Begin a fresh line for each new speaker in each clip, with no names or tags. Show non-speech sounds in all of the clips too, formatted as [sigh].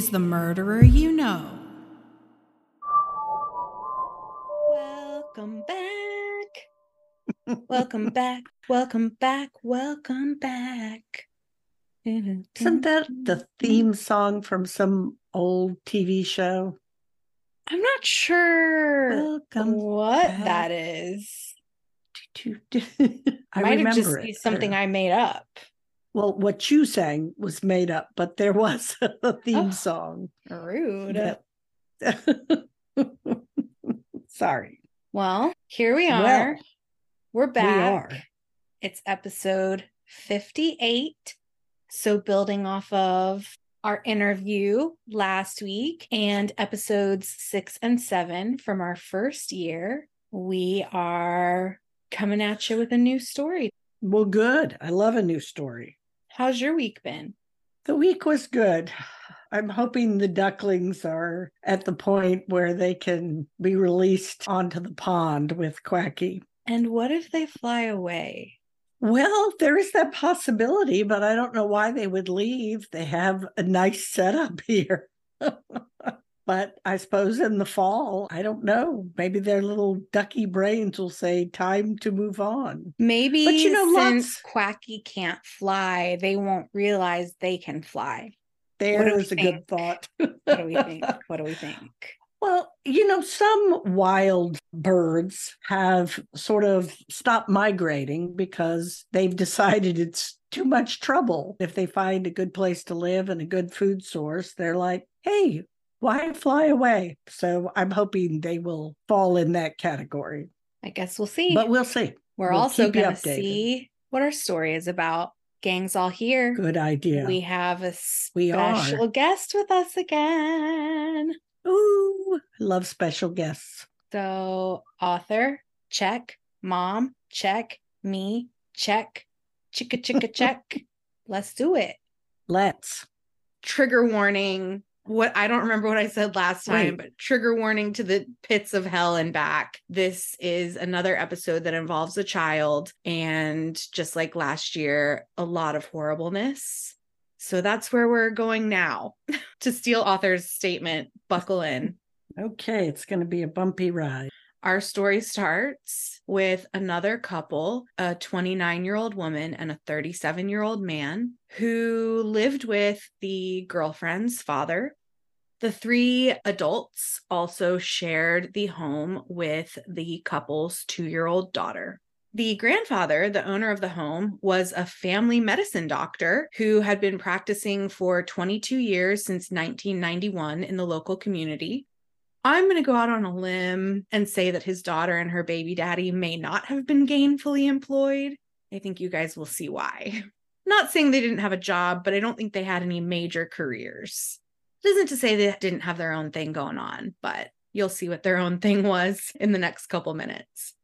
This is the murderer you know.
Welcome back. welcome back. Welcome back. Welcome back.
Isn't that the theme song from some old TV show?
I'm not sure
Welcome
what
back.
that is. [laughs]
I
Might have
remember
just
it.
be something
there.
I made up.
Well, what you sang was made up, but there was [laughs] a theme
Oh.
song.
Rude.
that- [laughs] Sorry.
Well, here we
Well,
are. We're back.
We are.
It's episode 58. So, building off of our interview last week and episodes six and seven from our first year, we are coming at you with a new story.
Well, good. I love a new story.
How's your week been?
The week was good. I'm hoping the ducklings are at the point where they can be released onto the pond with Quacky.
And what if they fly away?
Well, there is that possibility, but I don't know why they would leave. They have a nice setup [laughs] here. But I suppose in the fall, I don't know. Maybe their little ducky brains will say, time to move on.
Maybe
But you know,
since
lots-
Quacky can't fly, they won't realize they can fly. do we
There's a good thought. [laughs]
What do we think? what do we think?
Well, you know, some wild birds have sort of stopped migrating because they've decided it's too much trouble. If they find a good place to live and a good food source, they're like, hey, why fly away? So I'm hoping they will fall in that category,
I guess we'll see.
but we'll see.
We're
we'll
also going to see what our story is about. Gang's all here.
Good idea.
We have a special guest with us again.
Ooh, love special guests.
So, author, check. Mom, check. Me, check. Chicka chicka [laughs] check. Let's do it.
Let's.
Trigger warning. What I don't remember what I said last time, but trigger warning to the pits of hell and back. This is another episode that involves a child, and just like last year, a lot of horribleness. So that's where we're going now. [laughs] to steal author's statement, buckle in.
Okay, it's going to be a bumpy ride.
Our story starts with another couple, a 29 year old woman and a 37 year old man, who lived with the girlfriend's father. The three adults also shared the home with the couple's two year old daughter. The grandfather, the owner of the home, was a family medicine doctor who had been practicing for 22 years since 1991 in the local community. I'm going to go out on a limb and say that his daughter and her baby daddy may not have been gainfully employed. I think you guys will see why. Not saying they didn't have a job, but I don't think they had any major careers. It isn't to say they didn't have their own thing going on, but you'll see what their own thing was in the next couple minutes.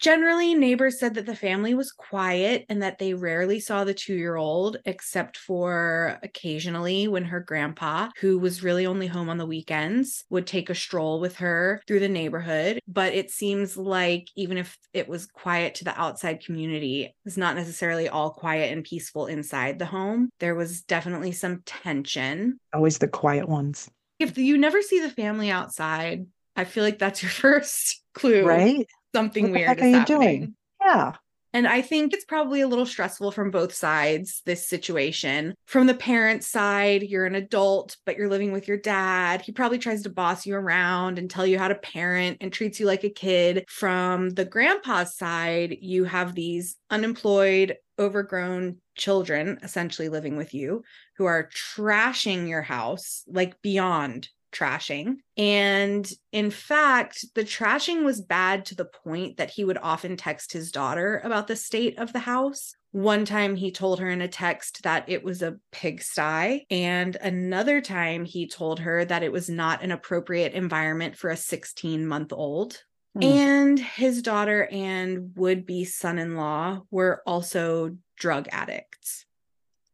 Generally, neighbors said that the family was quiet and that they rarely saw the two year old, except for occasionally when her grandpa, who was really only home on the weekends, would take a stroll with her through the neighborhood. But it seems like even if it was quiet to the outside community, it was not necessarily all quiet and peaceful inside the home. There was definitely some tension.
Always the quiet ones,
If you never see the family outside, I feel like that's your [laughs] first clue.
right?
Something weird
are you
happening.
doing? Yeah.
And I think it's probably a little stressful from both sides, this situation. From the parent's side, you're an adult, but you're living with your dad. He probably tries to boss you around and tell you how to parent and treats you like a kid. From the grandpa's side, you have these unemployed, overgrown children essentially living with you who are trashing your house, like beyond trashing. And in fact, the trashing was bad to the point that he would often text his daughter about the state of the house. One time he told her in a text that it was a pigsty, and another time he told her that it was not an appropriate environment for a 16 month old.
Hmm.
And his daughter and would be son in law were also drug addicts.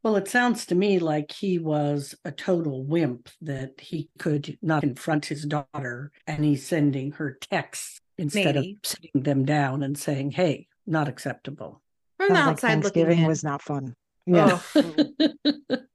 Well, it sounds to me like he was a total wimp that he could not confront his daughter and he's sending her texts instead
Maybe.
of sitting them down and saying, hey, not acceptable.
From the
Sounds like
outside looking
Thanksgiving
in.
was not fun. Oh. Yeah.
Oh, [laughs]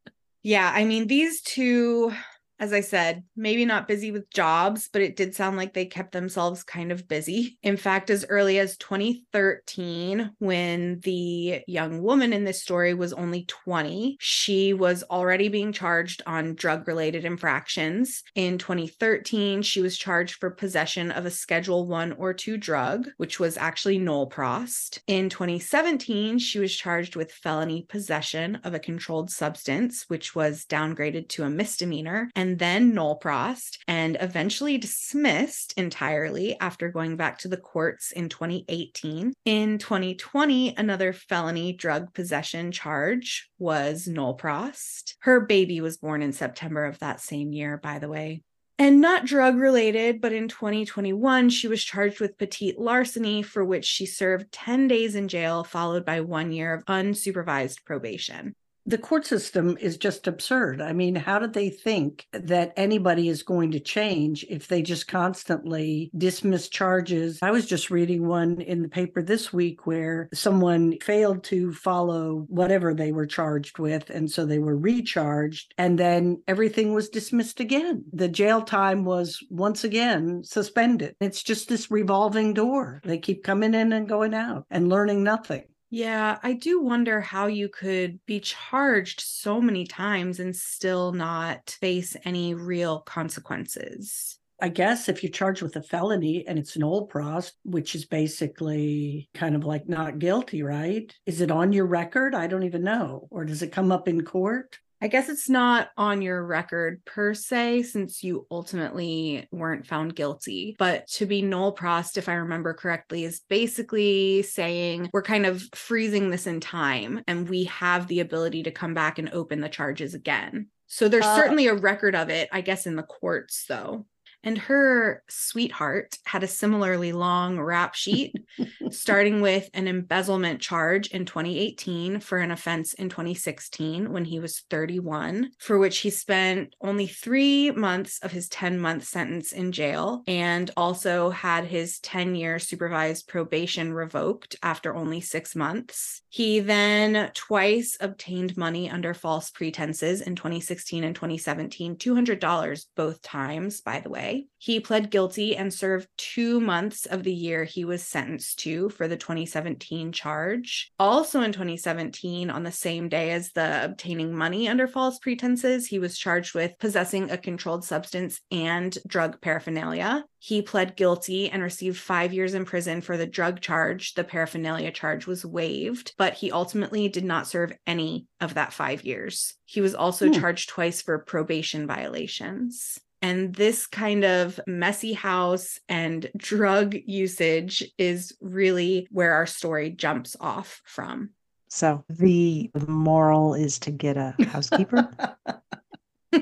Yeah, I mean, these two as I said, maybe not busy with jobs, but it did sound like they kept themselves kind of busy. In fact, as early as 2013, when the young woman in this story was only 20, she was already being charged on drug related infractions. In 2013, she was charged for possession of a Schedule 1 or 2 drug, which was actually nol prossed. In 2017, she was charged with felony possession of a controlled substance, which was downgraded to a misdemeanor. And and then nol prossed, and eventually dismissed entirely after going back to the courts in 2018. In 2020, another felony drug possession charge was nol prossed. Her baby was born in September of that same year, by the way. And not drug related, but in 2021, she was charged with petite larceny, for which she served 10 days in jail, followed by one year of unsupervised probation
the court system is just absurd. I mean, how do they think that anybody is going to change if they just constantly dismiss charges? I was just reading one in the paper this week where someone failed to follow whatever they were charged with. And so they were recharged, and then everything was dismissed again. The jail time was once again suspended. It's just this revolving door. They keep coming in and going out and learning nothing.
Yeah, I do wonder how you could be charged so many times and still not face any real consequences.
I guess if you're charged with a felony and it's an nol prossed, which is basically kind of like not guilty, right? Is it on your record? I don't even know. Or does it come up in court?
I guess it's not on your record per se, since you ultimately weren't found guilty. But to be nol prossed, if I remember correctly, is basically saying we're kind of freezing this in time and we have the ability to come back and open the charges again. So there's uh, certainly a record of it, I guess, in the courts, though. And her sweetheart had a similarly long rap sheet, [laughs] starting with an embezzlement charge in 2018 for an offense in 2016 when he was 31, for which he spent only three months of his 10 month sentence in jail and also had his 10 year supervised probation revoked after only six months. He then twice obtained money under false pretenses in 2016 and 2017, $200 both times, by the way. He pled guilty and served two months of the year he was sentenced to for the 2017 charge. Also in 2017, on the same day as the obtaining money under false pretenses, he was charged with possessing a controlled substance and drug paraphernalia. He pled guilty and received five years in prison for the drug charge. The paraphernalia charge was waived, but he ultimately did not serve any of that five years. He was also hmm. charged twice for probation violations. And this kind of messy house and drug usage is really where our story jumps off from.
So the moral is to get a housekeeper. [laughs]
I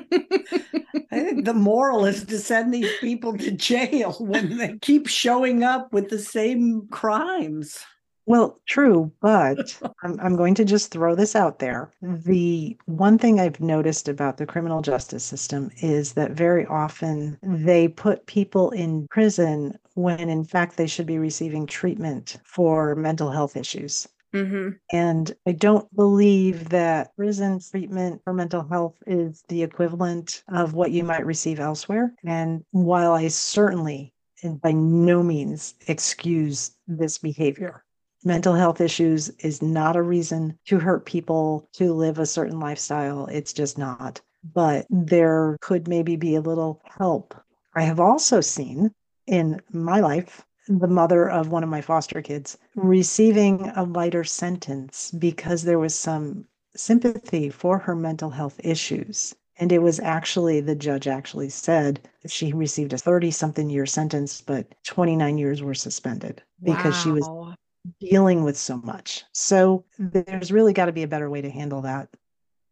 think the moral is to send these people to jail when they keep showing up with the same crimes.
Well, true, but [laughs] I'm, I'm going to just throw this out there. The one thing I've noticed about the criminal justice system is that very often they put people in prison when in fact they should be receiving treatment for mental health issues. Mm-hmm. And I don't believe that prison treatment for mental health is the equivalent of what you might receive elsewhere. And while I certainly and by no means excuse this behavior mental health issues is not a reason to hurt people to live a certain lifestyle. It's just not. But there could maybe be a little help. I have also seen in my life the mother of one of my foster kids receiving a lighter sentence because there was some sympathy for her mental health issues. And it was actually, the judge actually said she received a 30 something year sentence, but 29 years were suspended because wow. she was dealing with so much. So there's really got to be a better way to handle that.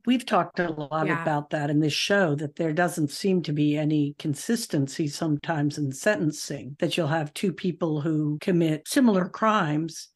We've talked a lot yeah. about that in this show that there doesn't seem to be any consistency sometimes in sentencing, that you'll have two people who commit similar crimes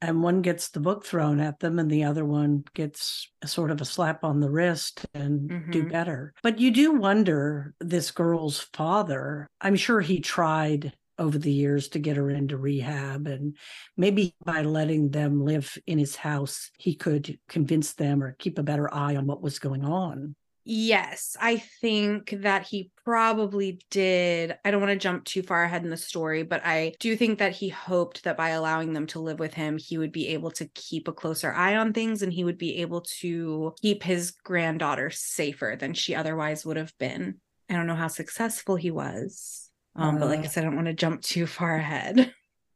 and one gets the book thrown at them and the other one gets sort of a slap on the wrist and mm-hmm. do better. But you do wonder this girl's father, I'm sure he tried over the years to get her into rehab. And maybe by letting them live in his house, he could convince them or keep a better eye on what was going on.
Yes, I think that he probably did. I don't want to jump too far ahead in the story, but I do think that he hoped that by allowing them to live with him, he would be able to keep a closer eye on things and he would be able to keep his granddaughter safer than she otherwise would have been. I don't know how successful he was, um, but like I
Uh.
said, I don't want to jump too far ahead.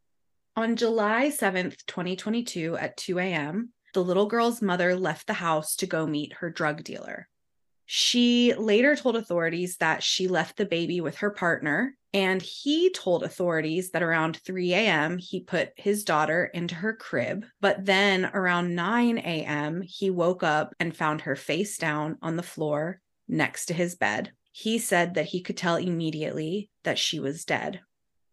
[laughs] On July 7th, 2022, at 2 a.m., the little girl's mother left the house to go meet her drug dealer. She later told authorities that she left the baby with her partner, and he told authorities that around 3 a.m., he put his daughter into her crib. But then around 9 a.m., he woke up and found her face down on the floor next to his bed. He said that he could tell immediately that she was dead.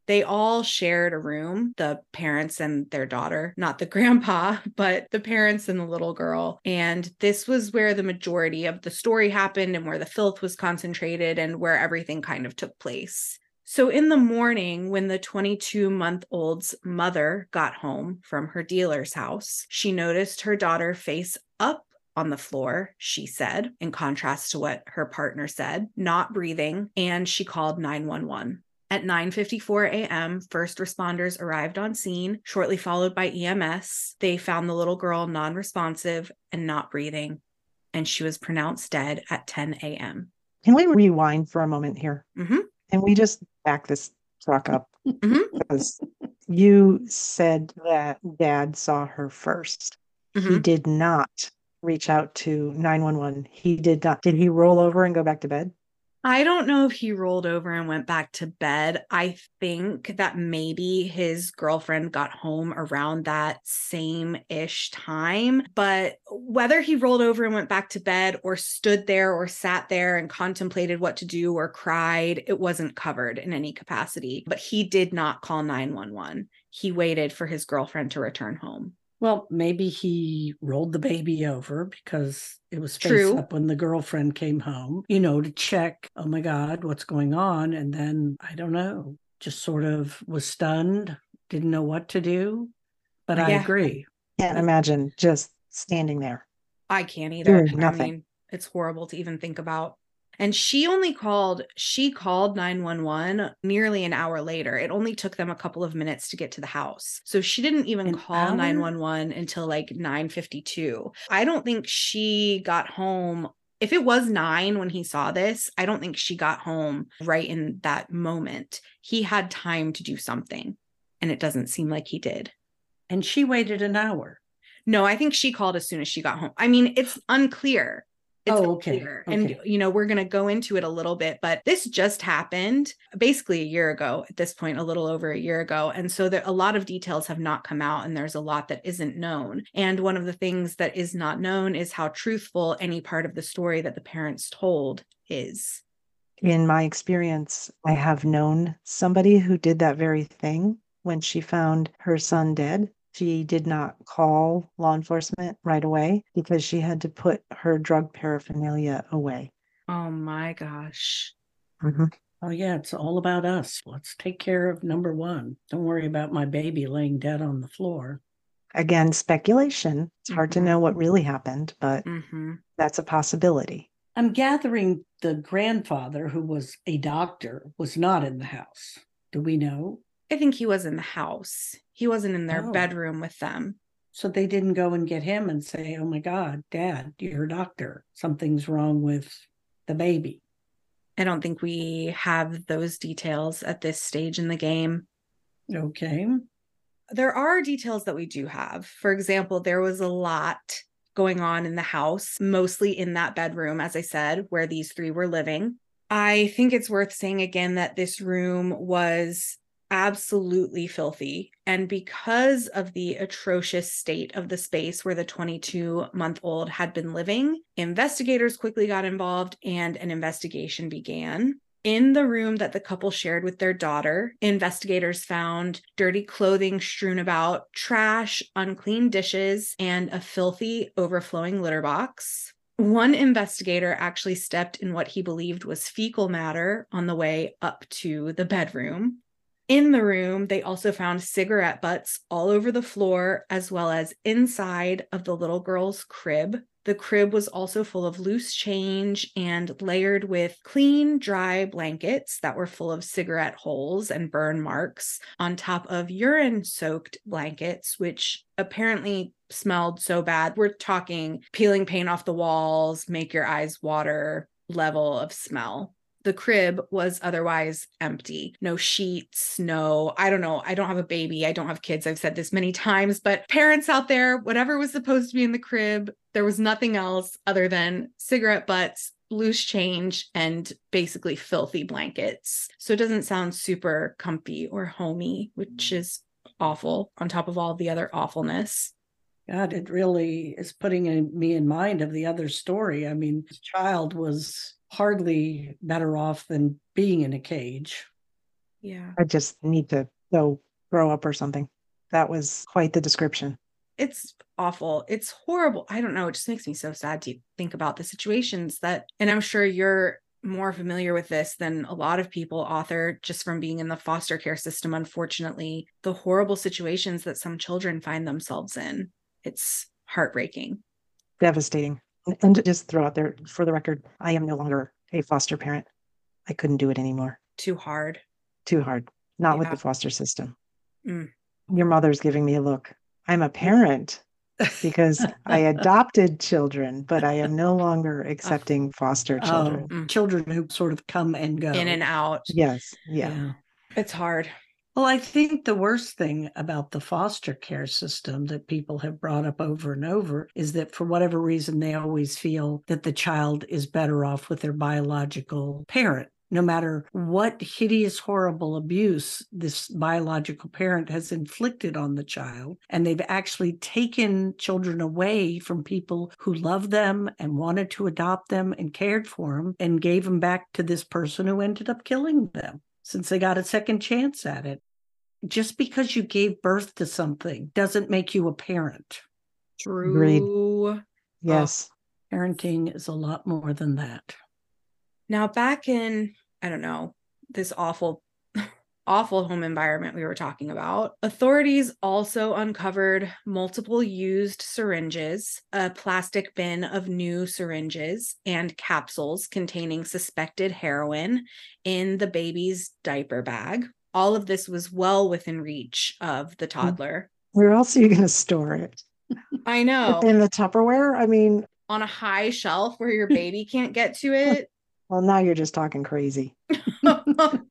They all shared a room, the parents and their daughter, not the [laughs] grandpa, but the parents and the little girl. And this was where the majority of the story happened and where the filth was concentrated and where everything kind of took place. So, in the morning, when the 22 month old's mother got home from her dealer's house, she noticed her daughter face up on the floor, she said, in contrast to what her partner said, not breathing, and she called 911. At 9:54 a.m., first responders arrived on scene, shortly followed by EMS. They found the little girl non-responsive and not breathing, and she was pronounced dead at 10 a.m.
Can we rewind for a moment here?
Mhm.
Can we just back this truck up? [laughs]
Mhm.
Because you said that dad saw her 1st He
Mhm.
did not reach out to 911. He did not. Did he roll over and go back to bed?
I don't know if he rolled over and went back to bed. I think that maybe his girlfriend got home around that same ish time. But whether he rolled over and went back to bed or stood there or sat there and contemplated what to do or cried, it wasn't covered in any capacity. But he did not call 911. He waited for his girlfriend to return home.
Well, maybe he rolled the baby over because it was face
True.
up when the girlfriend came home, you know, to check, oh my God, what's going on? And then I don't know, just sort of was stunned, didn't know what to do. But I agree.
Can't imagine just standing there.
I can't either.
Doing nothing.
I mean, it's horrible to even think about. And she only called, she called 911 nearly an hour later. It only took them a couple of minutes to get to the house. So she didn't even
An
call
hour?
911 until like 952. I don't think she got home. If it was nine when he saw this, I don't think she got home right in that moment. He had time to do something, and it doesn't seem like he did.
And she waited an hour.
No, I think she called as soon as she got home. I mean, it's unclear. It's
Oh, okay,
unclear. And, you know, we're going to go into it a little bit, but this just happened basically a year ago at this point, a little over a year ago. And so there, a lot of details have not come out and there's a lot that isn't known. And one of the things that is not known is how truthful any part of the story that the parents told is.
In my experience, I have known somebody who did that very thing when she found her son dead. She did not call law enforcement right away because she had to put her drug paraphernalia away.
Oh my gosh.
Mhm.
Oh, yeah, it's all about us. Let's take care of number one. Don't worry about my baby laying dead on the floor.
Again, speculation. It's hard to
Mhm.
know what really happened, but
hmm
that's a possibility.
I'm gathering the grandfather, who was a doctor, was not in the house. Do we know?
I think he was in the house. He wasn't in their
Oh.
bedroom with them.
So they didn't go and get him and say, Oh my God, dad, you're a doctor. Something's wrong with the baby.
I don't think we have those details at this stage in the game.
Okay.
There are details that we do have. For example, there was a lot going on in the house, mostly in that bedroom, as I said, where these three were living. I think it's worth saying again that this room was absolutely filthy. And because of the atrocious state of the space where the 22 month old had been living, investigators quickly got involved and an investigation began. In the room that the couple shared with their daughter, investigators found dirty clothing strewn about, trash, unclean dishes, and a filthy, overflowing litter box. One investigator actually stepped in what he believed was fecal matter on the way up to the bedroom. In the room, they also found cigarette butts all over the floor, as well as inside of the little girl's crib. The crib was also full of loose change and layered with clean, dry blankets that were full of cigarette holes and burn marks, on top of urine soaked blankets, which apparently smelled so bad. We're talking peeling paint off the walls, make your eyes water level of smell the crib was otherwise empty. No sheets, no, I don't know. I don't have a baby. I don't have kids. I've said this many times, but parents out there, whatever was supposed to be in the crib, there was nothing else other than cigarette butts, loose change, and basically filthy blankets. So it doesn't sound super comfy or homey, which mm. is awful on top of all the other awfulness.
God, it really is putting in, me in mind of the other story. I mean, the child was hardly better off than being in a cage.
Yeah.
I just need to go grow up or something. That was quite the description.
It's awful. It's horrible. I don't know. It just makes me so sad to think about the situations that, and I'm sure you're more familiar with this than a lot of people, author, just from being in the foster care system, unfortunately, the horrible situations that some children find themselves in. It's heartbreaking.
Devastating. And just throw out there for the record, I am no longer a foster parent. I couldn't do it anymore.
Too hard.
Too hard. Not
Yeah.
with the foster system.
Mm.
Your mother's giving me a look. I'm a parent because [laughs] I adopted children, but I am no longer accepting foster children.
Oh,
Mm.
children who sort of come and go.
In and out.
Yes. Yeah.
It's hard.
Well, I think the worst thing about the foster care system that people have brought up over and over is that for whatever reason, they always feel that the child is better off with their biological parent. No matter what hideous, horrible abuse this biological parent has inflicted on the child, and they've actually taken children away from people who love them and wanted to adopt them and cared for them and gave them back to this person who ended up killing them since they got a second chance at it just because you gave birth to something doesn't make you a parent.
True.
Yes.
Parenting is a lot more than that.
Now, back in, I don't know, this awful, [laughs] awful home environment we were talking about, authorities also uncovered multiple used syringes, a plastic bin of new syringes, and capsules containing suspected heroin in the baby's diaper bag. All of this was well within reach of the mm-hmm. toddler.
Where else are you going to store it?
I know.
In the Tupperware? I mean,
On a high shelf where your baby can't get to it. [laughs]
well, now you're just talking crazy. [laughs]
and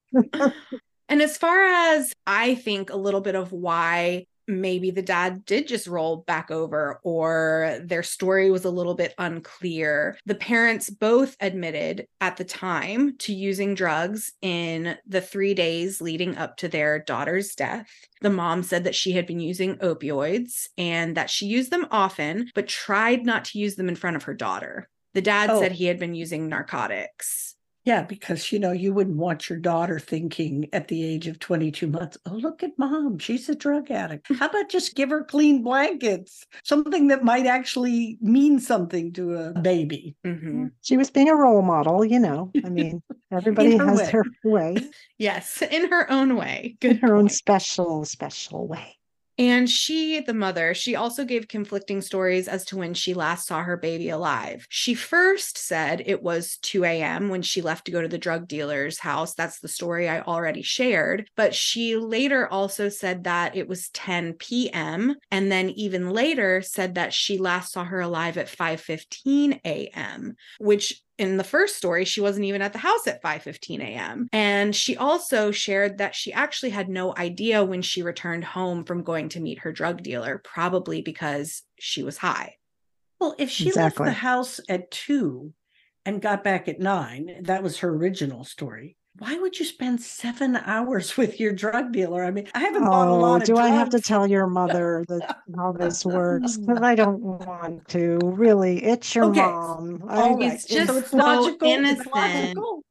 as far as I think a little bit of why maybe the dad did just roll back over or their story was a little bit unclear, the parents both admitted at the time to using drugs in the three days leading up to their daughter's death. The mom said that she had been using opioids and that she used them often, but tried not to use them in front of her daughter. The dad
Oh.
said he had been using narcotics.
Yeah, because you know, you wouldn't want your daughter thinking at the age of 22 months, oh, look at mom, she's a drug addict. How about just give her clean blankets? Something that might actually mean something to a baby.
Mhm.
She was being a role model, you know. I [laughs] mean, everybody
her
has
way.
their way, [laughs]
Yes, in her own way.
Good in
Good.
her own special, special way.
And she, the mother, she also gave conflicting stories as to when she last saw her baby alive. She first said it was 2 a.m. when she left to go to the drug dealer's house. That's the story I already shared. But she later also said that it was 10 p.m. And then even later said that she last saw her alive at 5:15 a.m., which in the first story she wasn't even at the house at 5:15 a.m. and she also shared that she actually had no idea when she returned home from going to meet her drug dealer probably because she was high
Well, if she
Exactly.
left the house at two and got back at nine, that was her original story. Why would you spend seven hours [laughs] with your drug dealer? I mean, I haven't bought a
Oh,
lot of
do I have to tell your mother that [laughs] how this works? Mm. Because I don't want to. Really, it's your
Okay.
mom. I,
All
It's just
so it's
so
logical. It's
innocent.
logical.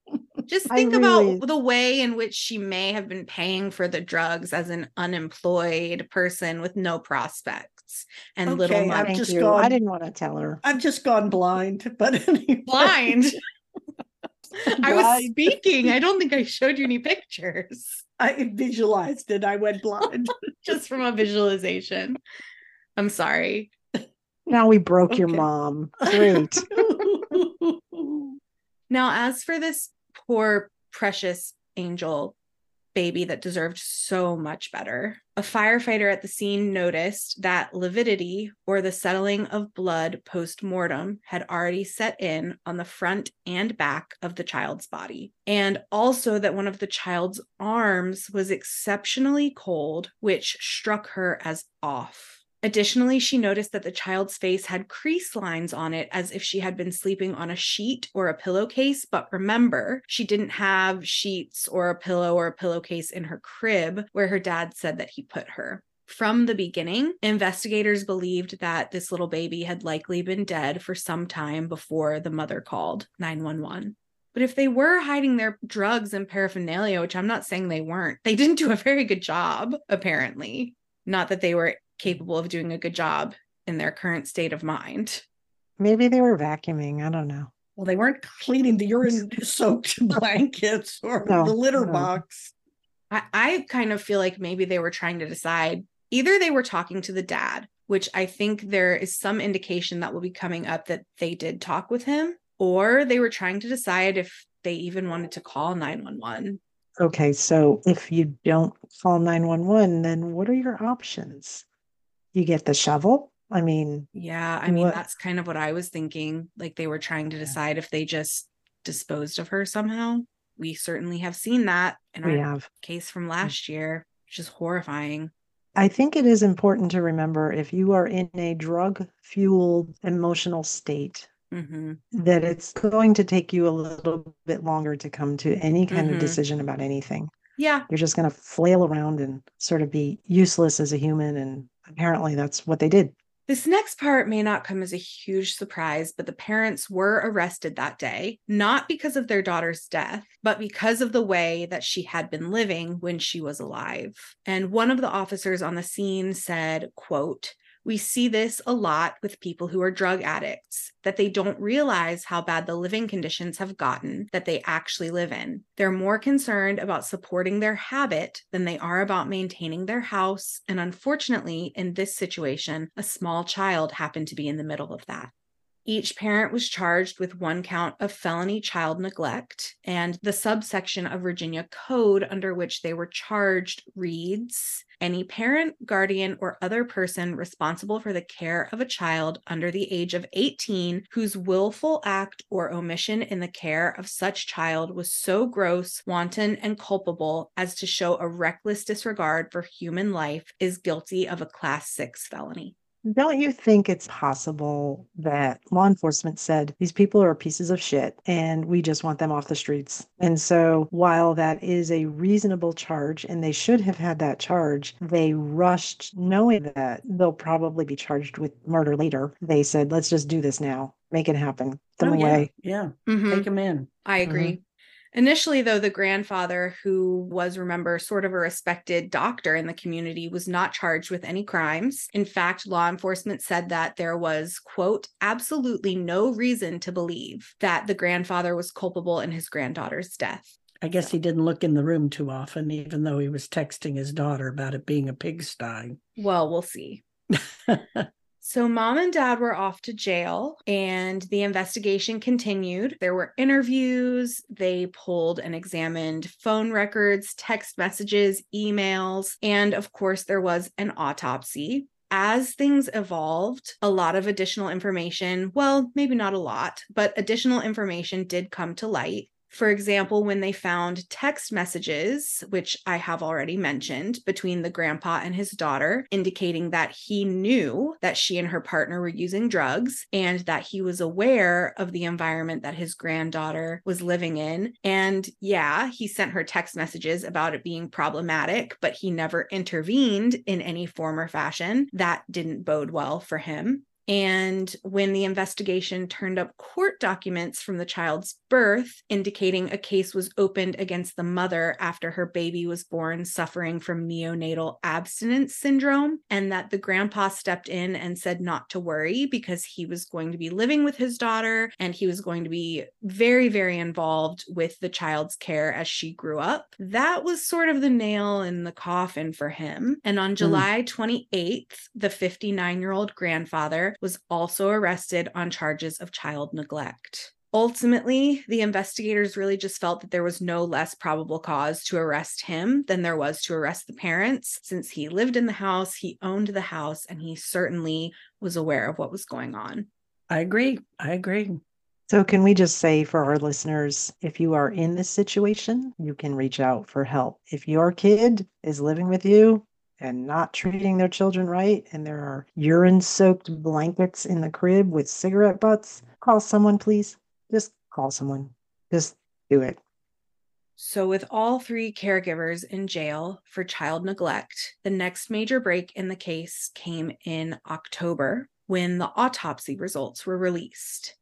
just
I
think
really-
about the way in which she may have been paying for the drugs as an unemployed person with no prospects and little money
I've just
you.
gone-
I didn't want to tell her.
I've just gone blind, but [laughs] anyway.
blind i was speaking i don't think i showed you any pictures
I visualized it. I went blind. [laughs]
just from a visualization. I'm sorry.
Now we broke your mom. [laughs] Great.
Now, as for this poor, precious angel baby that deserved so much better, a firefighter at the scene noticed that lividity, or the settling of blood post mortem, had already set in on the front and back of the child's body. And also that one of the child's arms was exceptionally cold, which struck her as off. Additionally, she noticed that the child's face had crease lines on it as if she had been sleeping on a sheet or a pillowcase. But remember, she didn't have sheets or a pillow or a pillowcase in her crib where her dad said that he put her. From the beginning, investigators believed that this little baby had likely been dead for some time before the mother called 911. But if they were hiding their drugs and paraphernalia, which I'm not saying they weren't, they didn't do a very good job, apparently. Not that they were capable of doing a good job in their current state of mind.
Maybe they were vacuuming. I don't know.
well, they weren't cleaning the urine [laughs] soaked [laughs] blankets or
No,
the litter
no.
box.
I, I kind of feel like maybe they were trying to decide either they were talking to the dad, which I think there is some indication that will be coming up that they did talk with him, or they were trying to decide if they even wanted to call 911.
Okay, so if you don't call 911, then what are your options? You get the shovel? I mean,
Yeah, I mean,
What-
that's kind of what I was thinking. Like they were trying to decide if they just disposed of her somehow. We certainly have seen that in
we
our
have.
case from last year, which is horrifying.
I think it is important to remember if you are in a drug fueled emotional state,
hmm
that it's going to take you a little bit longer to come to any kind
Mhm.
of decision about anything.
Yeah,
You're just going to flail around and sort of be useless as a human. And apparently that's what they did.
This next part may not come as a huge surprise, but the parents were arrested that day, not because of their daughter's death, but because of the way that she had been living when she was alive. And one of the officers on the scene said, quote, we see this a lot with people who are drug addicts, that they don't realize how bad the living conditions have gotten that they actually live in. They're more concerned about supporting their habit than they are about maintaining their house. And unfortunately, in this situation, a small child happened to be in the middle of that. Each parent was charged with one count of felony child neglect, and the subsection of Virginia code under which they were charged reads Any parent, guardian, or other person responsible for the care of a child under the age of 18 whose willful act or omission in the care of such child was so gross, wanton, and culpable as to show a reckless disregard for human life is guilty of a class six felony.
Don't you think it's possible that law enforcement said these people are pieces of shit and we just want them off the streets? And so, while that is a reasonable charge and they should have had that charge, they rushed knowing that they'll probably be charged with murder later. They said, let's just do this now, make it happen, get them
Oh, yeah,
away.
Yeah,
Mhm.
take them in.
I agree. Initially, though, the grandfather, who was, remember, sort of a respected doctor in the community, was not charged with any crimes. In fact, law enforcement said that there was, quote, absolutely no reason to believe that the grandfather was culpable in his granddaughter's death.
I guess he didn't look in the room too often, even though he was texting his daughter about it being a pigsty.
Well, we'll see. [laughs] So, mom and dad were off to jail and the investigation continued. There were interviews, they pulled and examined phone records, text messages, emails, and of course, there was an autopsy. As things evolved, a lot of additional information, well, maybe not a lot, but additional information did come to light. For example, when they found text messages, which I have already mentioned, between the grandpa and his daughter, indicating that he knew that she and her partner were using drugs and that he was aware of the environment that his granddaughter was living in. And yeah, he sent her text messages about it being problematic, but he never intervened in any form or fashion. That didn't bode well for him. And when the investigation turned up court documents from the child's birth, indicating a case was opened against the mother after her baby was born suffering from neonatal abstinence syndrome, and that the grandpa stepped in and said not to worry because he was going to be living with his daughter and he was going to be very, very involved with the child's care as she grew up. That was sort of the nail in the coffin for him. And on mm. July 28th, the 59 year old grandfather father, was also arrested on charges of child neglect. Ultimately, the investigators really just felt that there was no less probable cause to arrest him than there was to arrest the parents, since he lived in the house, he owned the house, and he certainly was aware of what was going on.
I agree. I agree.
So, can we just say for our listeners if you are in this situation, you can reach out for help. If your kid is living with you and not treating their children right, and there are urine soaked blankets in the crib with cigarette butts, call someone, please just call someone. Just do it.
So, with all three caregivers in jail for child neglect, the next major break in the case came in October when the autopsy results were released.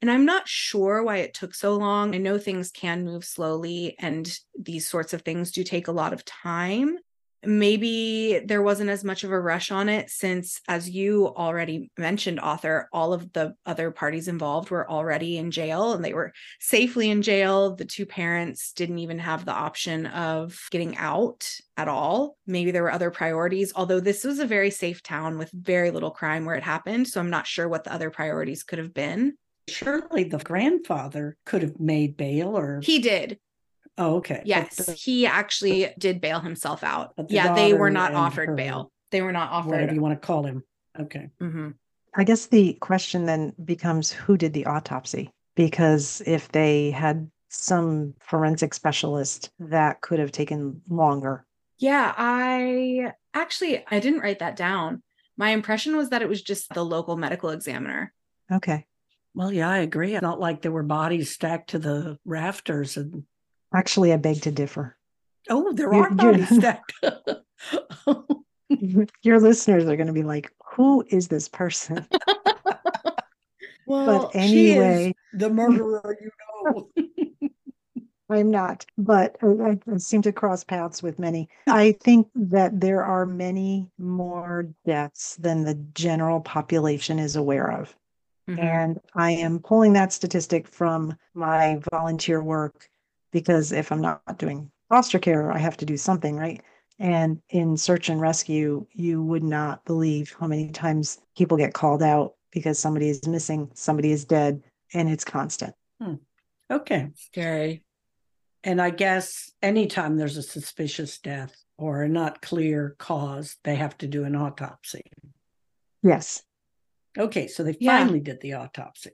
And I'm not sure why it took so long. I know things can move slowly, and these sorts of things do take a lot of time maybe there wasn't as much of a rush on it since as you already mentioned author all of the other parties involved were already in jail and they were safely in jail. The two parents didn't even have the option of getting out at all. Maybe there were other priorities although this was a very safe town with very little crime where it happened so i'm not sure what the other priorities could have been.
Surely the grandfather could have made bail or
he did
Oh, okay.
Yes, the, he actually did bail himself out. The yeah, they were not offered her, bail. They were not offered.
Whatever you want to call him. Okay.
Mm-hmm.
I guess the question then becomes who did the autopsy? Because if they had some forensic specialist, that could have taken longer.
Yeah, I actually I didn't write that down. My impression was that it was just the local medical examiner.
Okay.
Well, yeah, I agree. It's not like there were bodies stacked to the rafters and
Actually, I beg to differ.
Oh, there are bodies stacked. [laughs] [laughs]
your listeners are going to be like, "Who is this person?" [laughs]
well, but anyway, the murderer, you know.
I'm not, but I, I, seem to cross paths with many. I think that there are many more deaths than the general population is aware of. Mm-hmm. And I am pulling that statistic from my volunteer work because if I'm not doing foster care, I have to do something, right? And in search and rescue, you would not believe how many times people get called out because somebody is missing, somebody is dead, and it's constant.
Hmm. Okay.
Scary.
And I guess anytime there's a suspicious death or a not clear cause, they have to do an autopsy.
Yes.
Okay. So they yeah. finally did the autopsy.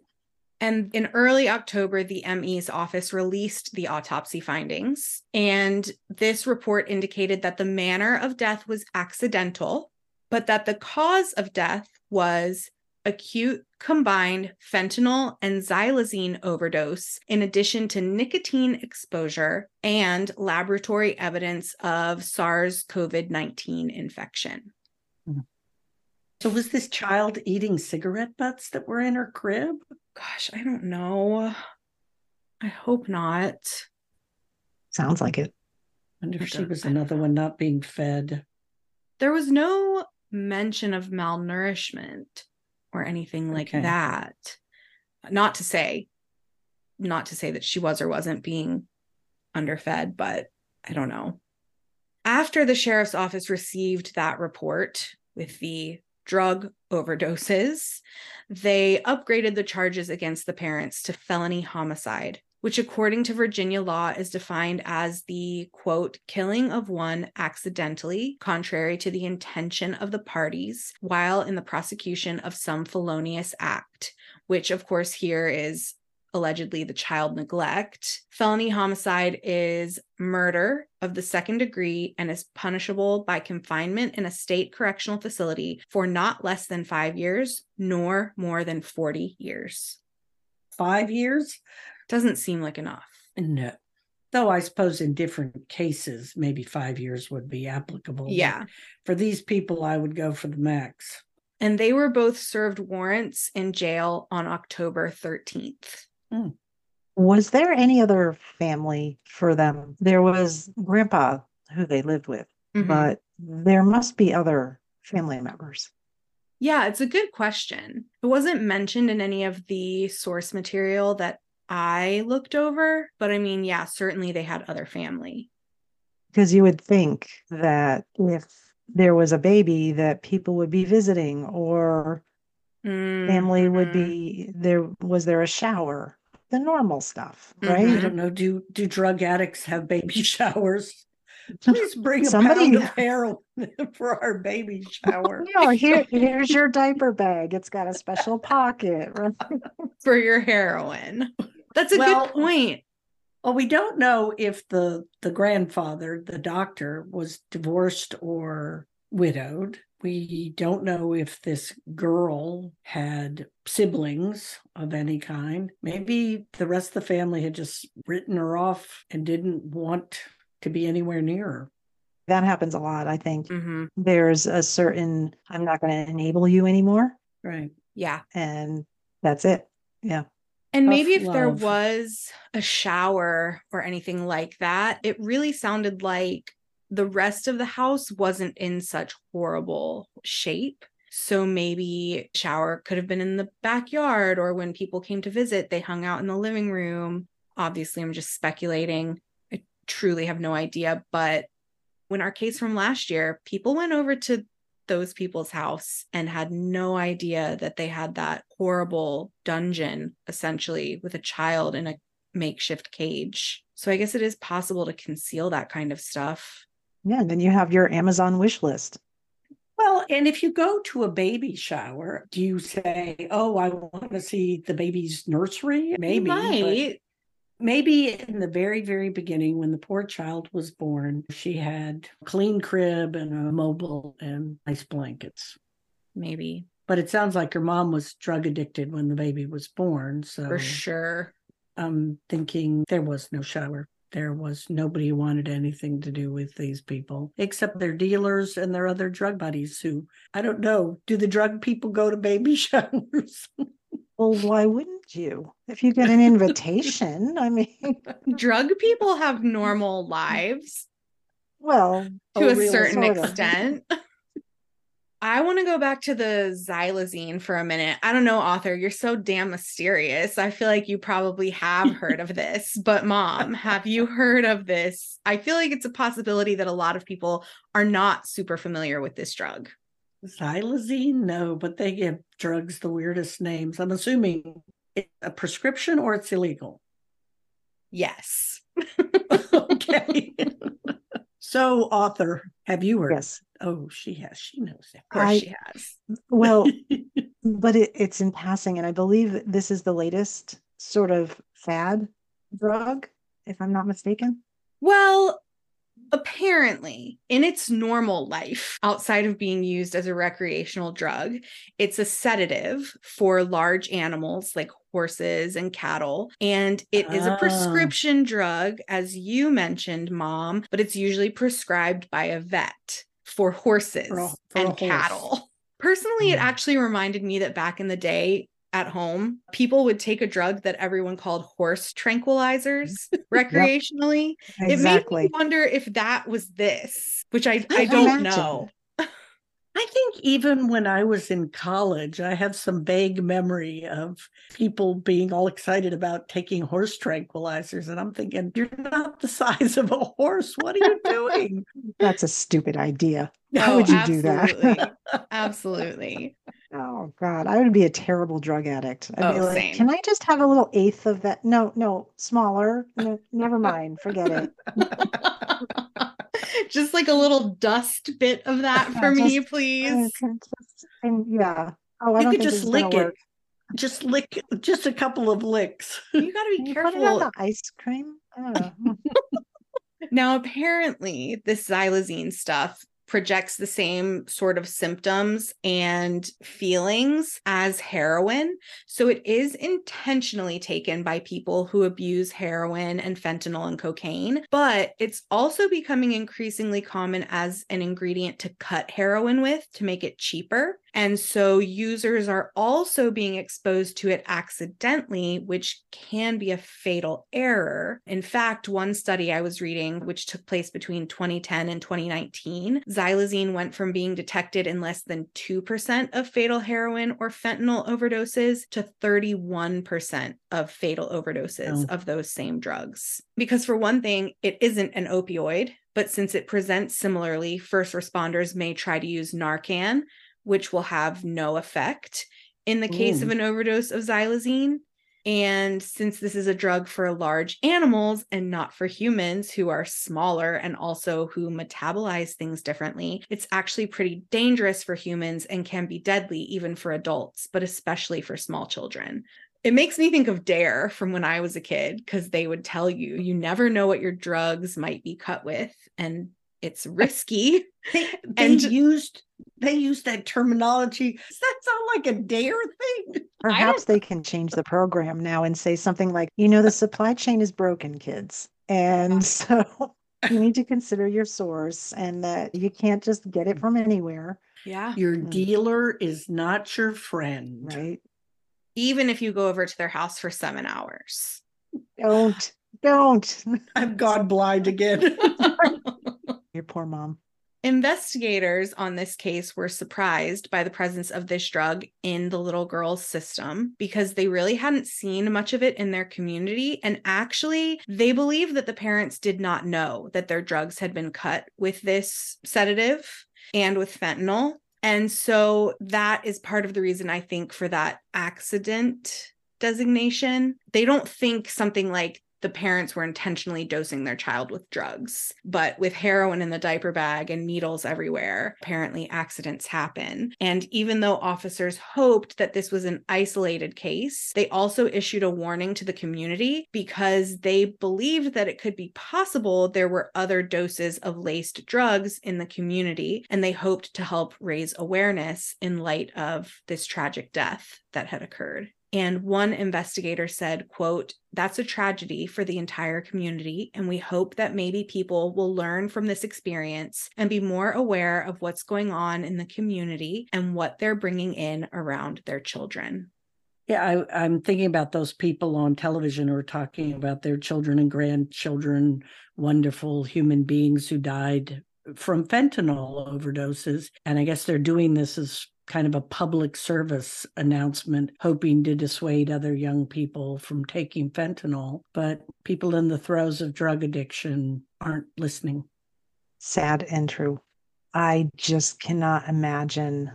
And in early October, the ME's office released the autopsy findings. And this report indicated that the manner of death was accidental, but that the cause of death was acute combined fentanyl and xylazine overdose, in addition to nicotine exposure and laboratory evidence of SARS CoV 19 infection.
So, was this child eating cigarette butts that were in her crib?
Gosh, I don't know. I hope not.
Sounds like it.
I wonder if she was another one not being fed.
There was no mention of malnourishment or anything like okay. that. Not to say, not to say that she was or wasn't being underfed, but I don't know. After the sheriff's office received that report with the drug overdoses, they upgraded the charges against the parents to felony homicide, which, according to Virginia law, is defined as the quote, killing of one accidentally, contrary to the intention of the parties, while in the prosecution of some felonious act, which, of course, here is allegedly the child neglect. Felony homicide is murder of the second degree and is punishable by confinement in a state correctional facility for not less than five years, nor more than 40 years.
Five years?
Doesn't seem like enough.
No. Though I suppose in different cases, maybe five years would be applicable.
Yeah.
For these people, I would go for the max.
And they were both served warrants in jail on October 13th.
Mm. Was there any other family for them? There was grandpa who they lived with, mm-hmm. but there must be other family members.
Yeah, it's a good question. It wasn't mentioned in any of the source material that I looked over, but I mean, yeah, certainly they had other family.
Because you would think that if there was a baby that people would be visiting or family would
Mhm.
be there was there a shower the normal stuff
Mhm.
I don't know. Do do drug addicts have baby [laughs] showers? [laughs] Please bring a
Somebody-
pound of [laughs] heroin for our baby shower.
no here here's your diaper bag it's got a special pocket right?
for your heroin. That's a
Well,
good point.
Well, we don't know if the the grandfather, the doctor, was divorced or widowed. We don't know if this girl had siblings of any kind. Maybe the rest of the family had just written her off and didn't want to be anywhere near her.
that happens a lot i think
hmm
there's a certain i'm not going to enable you anymore
Right.
Yeah.
and that's it yeah
And
Tough
maybe if there was a shower or anything like that, it really sounded like the rest of the house wasn't in such horrible shape. So maybe shower could have been in the backyard or when people came to visit, they hung out in the living room. Obviously, I'm just speculating. I truly have no idea. But when our case from last year, people went over to those people's house and had no idea that they had that horrible dungeon essentially with a child in a makeshift cage. So I guess it is possible to conceal that kind of stuff.
Yeah and then you have your amazon wish list
Well, and if you go to a baby shower, do you say, "Oh, I want to see the baby's nursery"? Maybe. Maybe in the very, very beginning, when the poor child was born, she had a clean crib and a mobile and nice blankets.
Maybe
But it sounds like her mom was drug addicted when the baby was born. So
for sure.
I'm thinking there was no shower. There was nobody who wanted anything to do with these people except their dealers and their other drug buddies who, I don't know, do the drug people go to baby [laughs] showers?
well why wouldn't you if you get an invitation i mean
Drug people have normal lives
well
to
Oh,
a
really?
certain
extent. of. [laughs]
I want to go back to the xylazine for a minute. I don't know, author, you're so damn mysterious. I feel like you probably have heard of this, but mom, have you heard of this? I feel like it's a possibility that a lot of people are not super familiar with this drug.
Xylazine? No, but they give drugs the weirdest names. I'm assuming it's a prescription or it's illegal.
Yes. [laughs]
okay. [laughs] so, author, have you heard?
yes
Oh, she has. She knows
Of course
I-
she has.
well [laughs] but it, it's in passing and i believe this is the latest sort of fad drug if i'm not mistaken
Well, apparently, in its normal life, outside of being used as a recreational drug, it's a sedative for large animals like horses and cattle. And it is a
Ah.
prescription drug, as you mentioned, mom, but it's usually prescribed by a vet for horses
For a- for
and
horse.
cattle. [laughs] Personally, it
Mm.
actually reminded me that back in the day, at home, people would take a drug that everyone called horse [laughs] tranquilizers recreationally. It made me wonder if that was this, which I, I
I
don't
imagine.
know.
I think even when I was in college, I have some vague memory of people being all excited about taking horse tranquilizers. And I'm thinking, you're not the [laughs] size of a horse. What are you doing?
that's a stupid idea how
Oh,
would you do that
absolutely. [laughs] Absolutely.
Oh God, I would be a terrible drug addict. I'd be
Oh,
like,
same.
can I just have a little eighth of that? No, no, smaller. No, never mind. Forget it. [laughs]
Just like a little dust bit of that
Yeah,
for me,
just-
please.
Okay, just- yeah. Oh, I
you
don't
could
think
just
this is gonna
lick it.
work.
Just lick just a couple of licks. [laughs]
You got to
Can
be
you put it on
careful.
the ice cream? I don't know. [laughs]
Now, apparently, this xylazine stuff projects the same sort of symptoms and feelings as heroin. So it is intentionally taken by people who abuse heroin and fentanyl and cocaine, but it's also becoming increasingly common as an ingredient to cut heroin with to make it cheaper. And so users are also being exposed to it accidentally, which can be a fatal error. In fact, one study I was reading, which took place between 2010 and 2019, xylazine went from being detected in less than 2% of fatal heroin or fentanyl overdoses to 31% of fatal overdoses
Oh.
of those same drugs. Because, for one thing, it isn't an opioid, but since it presents similarly, first responders may try to use Narcan which will have no effect. in the case of an overdose of xylazine. And since this is a drug for large animals and not for humans who are smaller and also who metabolize things differently, it's actually pretty dangerous for humans and can be deadly even for adults, but especially for small children. It makes me think of Dare from when I was a kid because they would tell you you never know what your drugs might be cut with and it's risky.
They, they
And-
used they used that terminology. Does that sound like a dare thing?
Perhaps they can change the program now and say something like, you know, the supply chain is broken, kids. And so [laughs] you need to consider your source and that you can't just get it from anywhere,
Yeah.
Your
Mm.
dealer is not your friend.
right?
Even if you go over to their house for seven hours.
Don't, don't.
I've gone blind again. [laughs]
Your poor mom.
Investigators on this case were surprised by the presence of this drug in the little girl's system because they really hadn't seen much of it in their community. And actually, they believe that the parents did not know that their drugs had been cut with this sedative and with fentanyl. And so that is part of the reason I think for that accident designation. They don't think something like the parents were intentionally dosing their child with drugs. But with heroin in the diaper bag and needles everywhere, apparently accidents happen. And even though officers hoped that this was an isolated case, they also issued a warning to the community because they believed that it could be possible there were other doses of laced drugs in the community. And they hoped to help raise awareness in light of this tragic death that had occurred. And one investigator said, quote, that's a tragedy for the entire community. And we hope that maybe people will learn from this experience and be more aware of what's going on in the community and what they're bringing in around their children.
Yeah, I, I'm thinking about those people on television who are talking about their children and grandchildren, wonderful human beings who died from fentanyl overdoses. And I guess they're doing this as kind of a public service announcement, hoping to dissuade other young people from taking fentanyl. But people in the throes of drug addiction aren't listening.
Sad and true. I just cannot imagine.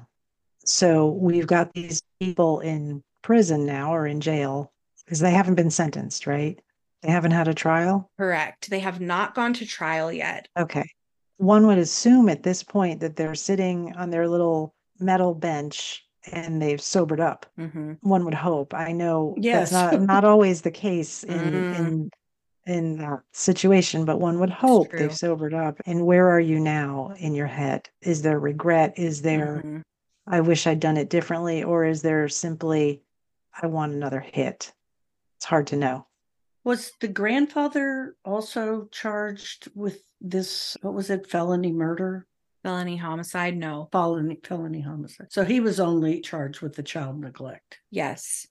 So we've got these people in prison now or in jail because they haven't been sentenced, right? They haven't had a trial.
Correct. They have not gone to trial yet.
Okay. One would assume at this point that they're sitting on their little metal bench and they've sobered up.
Mhm.
One would hope. I know
Yes.
that's not not always the case [laughs] in
Mm.
in in that situation, but one would hope they've sobered up. And where are you now in your head? Is there regret? Is there
Mhm.
I wish I'd done it differently, or is there simply I want another hit? It's hard to know.
Was the grandfather also charged with this? What was it? Felony murder?
Felony homicide? No.
felony felony homicide. So he was only charged with the child neglect.
Yes.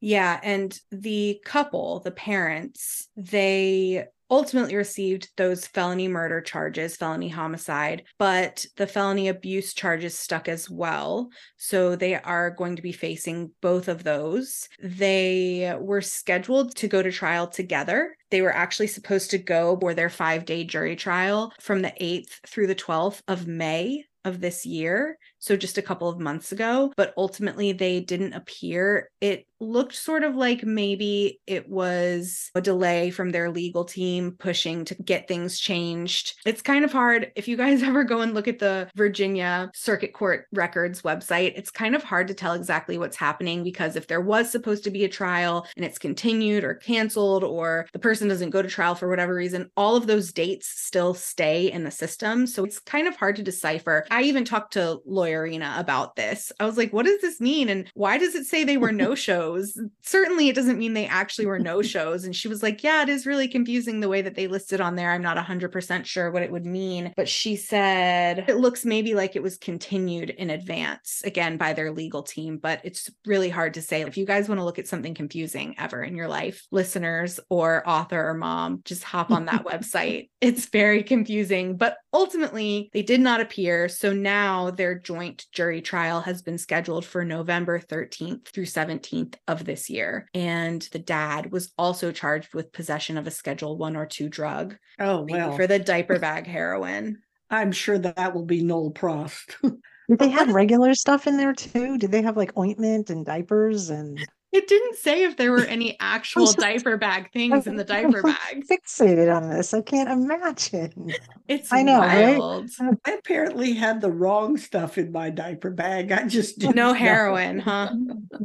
Yeah. And the couple, the parents, they ultimately received those felony murder charges, felony homicide, but the felony abuse charges stuck as well. So they are going to be facing both of those. They were scheduled to go to trial together. They were actually supposed to go for their five day jury trial from the 8th through the 12th of May of this year. So just a couple of months ago, but ultimately they didn't appear. It looked sort of like maybe it was a delay from their legal team pushing to get things changed. It's kind of hard. If you guys [laughs] ever go and look at the Virginia Circuit Court Records website, it's kind of hard to tell exactly what's happening because if there was supposed to be a trial and it's continued or canceled or the person doesn't go to trial for whatever reason, all of those dates still stay in the system. So it's kind of hard to decipher. I even talked to Lawyerina about this. I was like, what does this mean? And why does it say they were no [laughs] shows? Certainly, it doesn't mean they actually were no shows. And she was like, yeah, it is really confusing the way that they listed on there. I'm not 100% sure what it would mean. But she said it looks maybe like it was continued in advance, again, by their legal team. But it's really hard to say. If you guys want to look at something confusing ever in your life, listeners or author or mom, just hop on that [laughs] website. It's very confusing. But ultimately, they did not appear. So now their joint jury trial has been scheduled for November 13th through 17th of this year. And the dad was also charged with possession of a Schedule One or two drug
Oh well,
for the diaper [laughs] bag heroin.
I'm sure that will be nol prossed. [laughs]
Did they have regular stuff in there too? Did they have like ointment and diapers and
It didn't say if there were any [laughs] actual
just-
diaper bag things in the diaper bag.
Fixated on this. I can't imagine.
It's
I know, right?
I apparently had the wrong stuff in my diaper bag. I just didn't
No
know.
heroin, huh?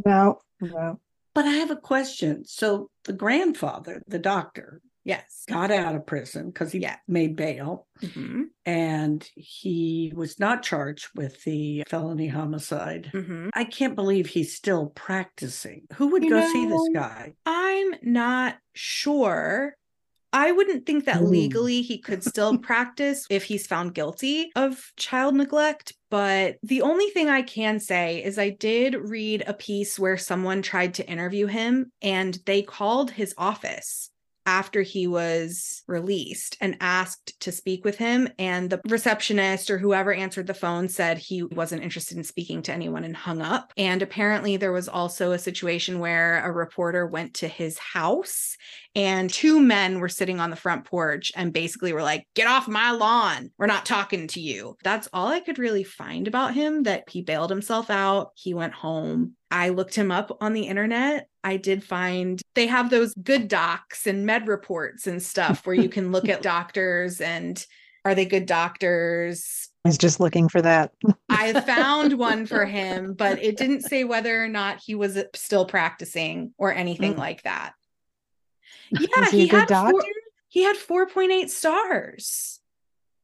No, no.
But I have a question. So the grandfather, the doctor,
Yes.
got out of prison because he
Yeah.
made bail
hmm
and he was not charged with the felony homicide.
hmm
I can't believe he's still practicing. Who would
You
go see this guy?
I'm not sure. I wouldn't think that
Ooh.
legally he could still [laughs] practice if he's found guilty of child neglect. But the only thing I can say is I did read a piece where someone tried to interview him and they called his office after he was released and asked to speak with him. And the receptionist or whoever answered the phone said he wasn't interested in speaking to anyone and hung up. And apparently, there was also a situation where a reporter went to his house and two men were sitting on the front porch and basically were like, Get off my lawn. We're not talking to you. That's all I could really find about him that he bailed himself out. He went home. I looked him up on the internet. I did find they have those good docs and med reports and stuff where you can look at [laughs] doctors and are they good doctors?
I was just looking for that.
I found one for [laughs] him, but it didn't say whether or not he was still practicing or anything
Mm.
like that. [laughs] Yeah,
he a
he
good
had four, he had 4.8 stars.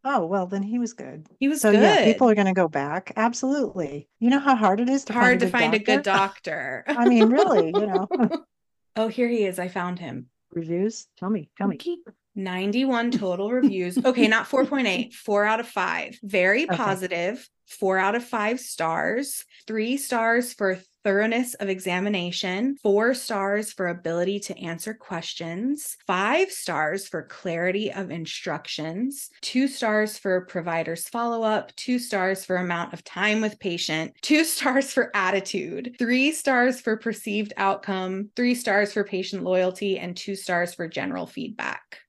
Oh, well, then he was good.
He was
So
good.
yeah, people are going to go back. Absolutely. You know how hard it is to
hard to
find
find
a
a
good
good doctor. [laughs]
I mean, really, you know. [laughs]
oh, here he is. I found him.
Reviews? Tell me, tell me.
91 total reviews. Okay, not 4.8, four out of five. Very
Okay.
positive. Four out of five stars. Three stars for thoroughness of examination. Four stars for ability to answer questions. Five stars for clarity of instructions. Two stars for provider's follow up. Two stars for amount of time with patient. Two [laughs] stars for attitude. Three stars for perceived outcome. Three stars for patient loyalty. And two stars for general feedback.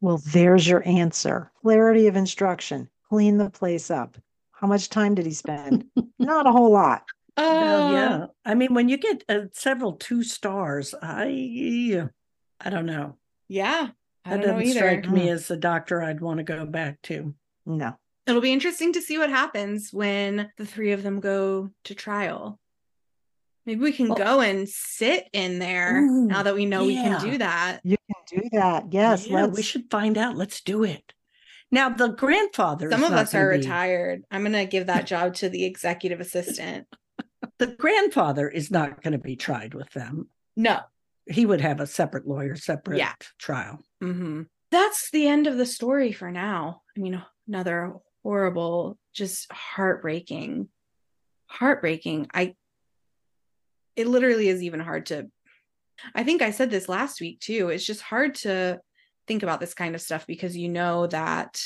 Well, there's your answer. Clarity of instruction. Clean the place up. How much time did he spend? [laughs] Not a whole lot.
Well,
Uh,
yeah. I mean, when you get uh, several two stars, I I don't know.
Yeah. I
That doesn't strike me
Mm.
as a doctor I'd want to go back to.
No.
It'll be interesting to see what happens when the three of them go to trial. Maybe we can
Well-
go and sit in there
Ooh,
now that we know we can do that.
You can do that. Yes.
yeah,
let's
we should find out. Let's do it. Now, the grandfather.
Some of us are
be-
retired. I'm going to give that job to the executive assistant.
The grandfather is not going to be tried with them.
No.
He would have a separate lawyer, separate
Yeah.
trial.
hmm That's the end of the story for now. I mean, another horrible, just heartbreaking, heartbreaking. I, it literally is even hard to, I think I said this last week too. It's just hard to think about this kind of stuff because you know that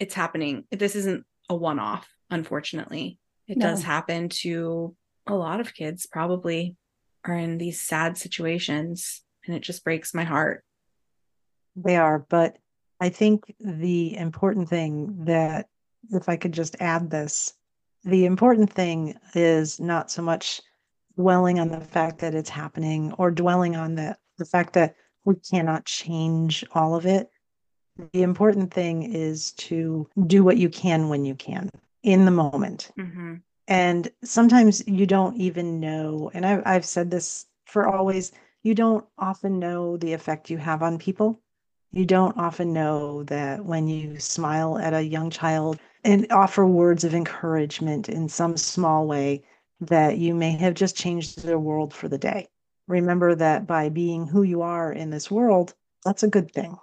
it's happening. This isn't a one off, unfortunately. It does happen to a lot of kids, probably are in these sad situations. And it just breaks my heart.
They are, but I think the important thing that, if I could just add this, the important thing is not so much dwelling on the fact that it's happening or dwelling on the, the fact that we cannot change all of it. The important thing is to do what you can when you can in the moment.
Mm-hmm.
And sometimes you don't even know, and I've, I've said this for always, you don't often know the effect you have on people. You don't often know that when you smile at a young child and offer words of encouragement in some small way, that you may have just changed their world for the day. Remember that by being who you are in this world, that's a good thing,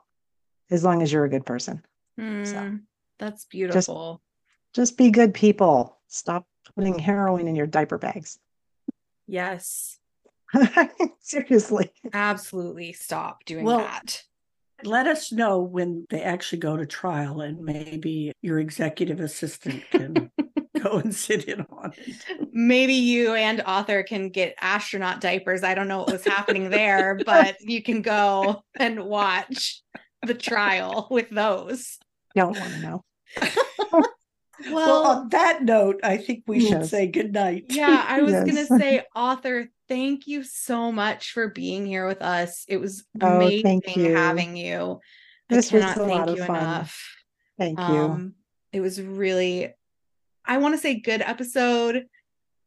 as long as you're a good person.
Mm, that's beautiful.
Just be good people. Stop putting heroin in your diaper bags.
yes, [laughs]
Seriously.
absolutely. Stop doing
Well,
that.
Let us know when they actually go to trial, and maybe your executive assistant can [laughs] go and sit in on it.
Maybe you and author can get astronaut diapers. I don't know what was happening there, [laughs] but you can go and watch the trial with those.
Don't want to know.
Well,
Well,
on that note, I think we should say good night.
yeah, I was
Yes.
going to say, author, thank you so much for being here with us. It was
Oh,
amazing
thank you.
having you.
This
I
was a
thank
lot of
you
fun.
enough.
Thank you.
Um, it was really, I want to say good episode.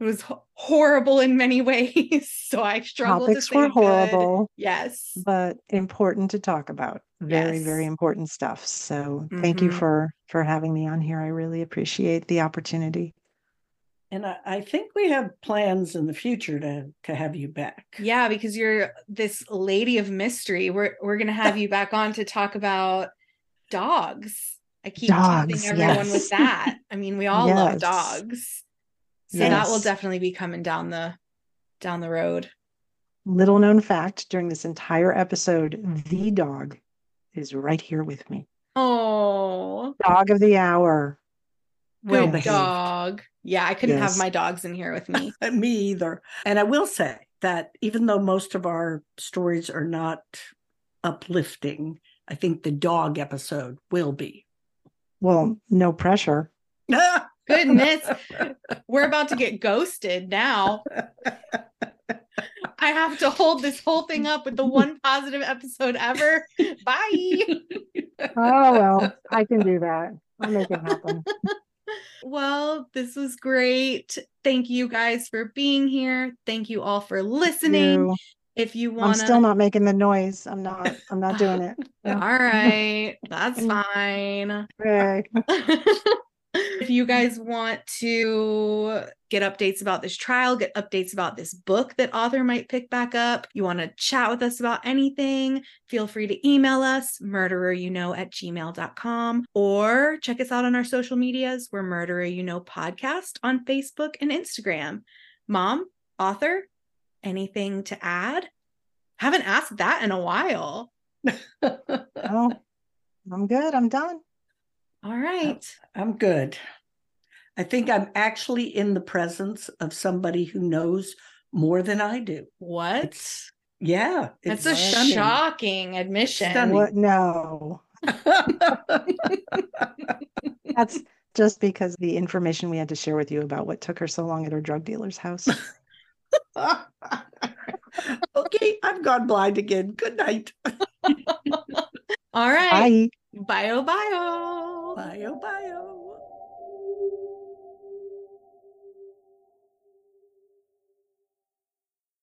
It was horrible in many [laughs] ways. so I struggled
Topics
to say
were
good.
horrible,
Yes.
but important to talk about. Very, very important stuff. So thank you
Mhm.
for for having me on here. I really appreciate the opportunity.
And I, I think we have plans in the future to to have you back.
Yeah, because you're this lady of mystery. We're we're gonna have you back on to talk about dogs. I keep
Dogs,
teasing everyone
yes.
with that. I mean, we all love dogs. So that will definitely be coming down the down the road.
Little known fact during this entire episode, the dog is right here with me.
Oh,
Dog of the hour.
Well
good
behaved.
dog. Yeah, I couldn't have my dogs in here with me. [laughs]
Me either. And I will say that even though most of our stories are not uplifting, I think the dog episode will be.
Well, no pressure. [laughs]
Goodness, we're about to get ghosted now. [laughs] I have to hold this whole thing up with the one positive episode ever. Bye.
Oh well, I can do that. I'll make it happen. [laughs]
Well, this was great. Thank you guys for being here. Thank you all for listening.
You-
If you want, I'm
still not making the noise. I'm not. I'm not doing it. [laughs]
All right, that's fine.
Okay. [laughs]
if you guys want to get updates about this trial, get updates about this book that author might pick back up, you want to chat with us about anything, feel free to email us, murdereryouknow at gmail.com, or check us out on our social medias. We're Murderer You Know Podcast on Facebook and Instagram. Mom, author, anything to add? Haven't asked that in a while. [laughs]
Oh, I'm good. I'm done.
All uh, right.
I'm good. I think I'm actually in the presence of somebody who knows more than I do.
What?
It's yeah,
That's
it's
a
stunning.
shocking admission.
What? No. [laughs] That's just because the information we had to share with you about what took her so long at her drug dealer's house. [laughs] [laughs]
okay, I've gone blind again. Good night.
All right.
Bye.
Bio bio.
Bio bio.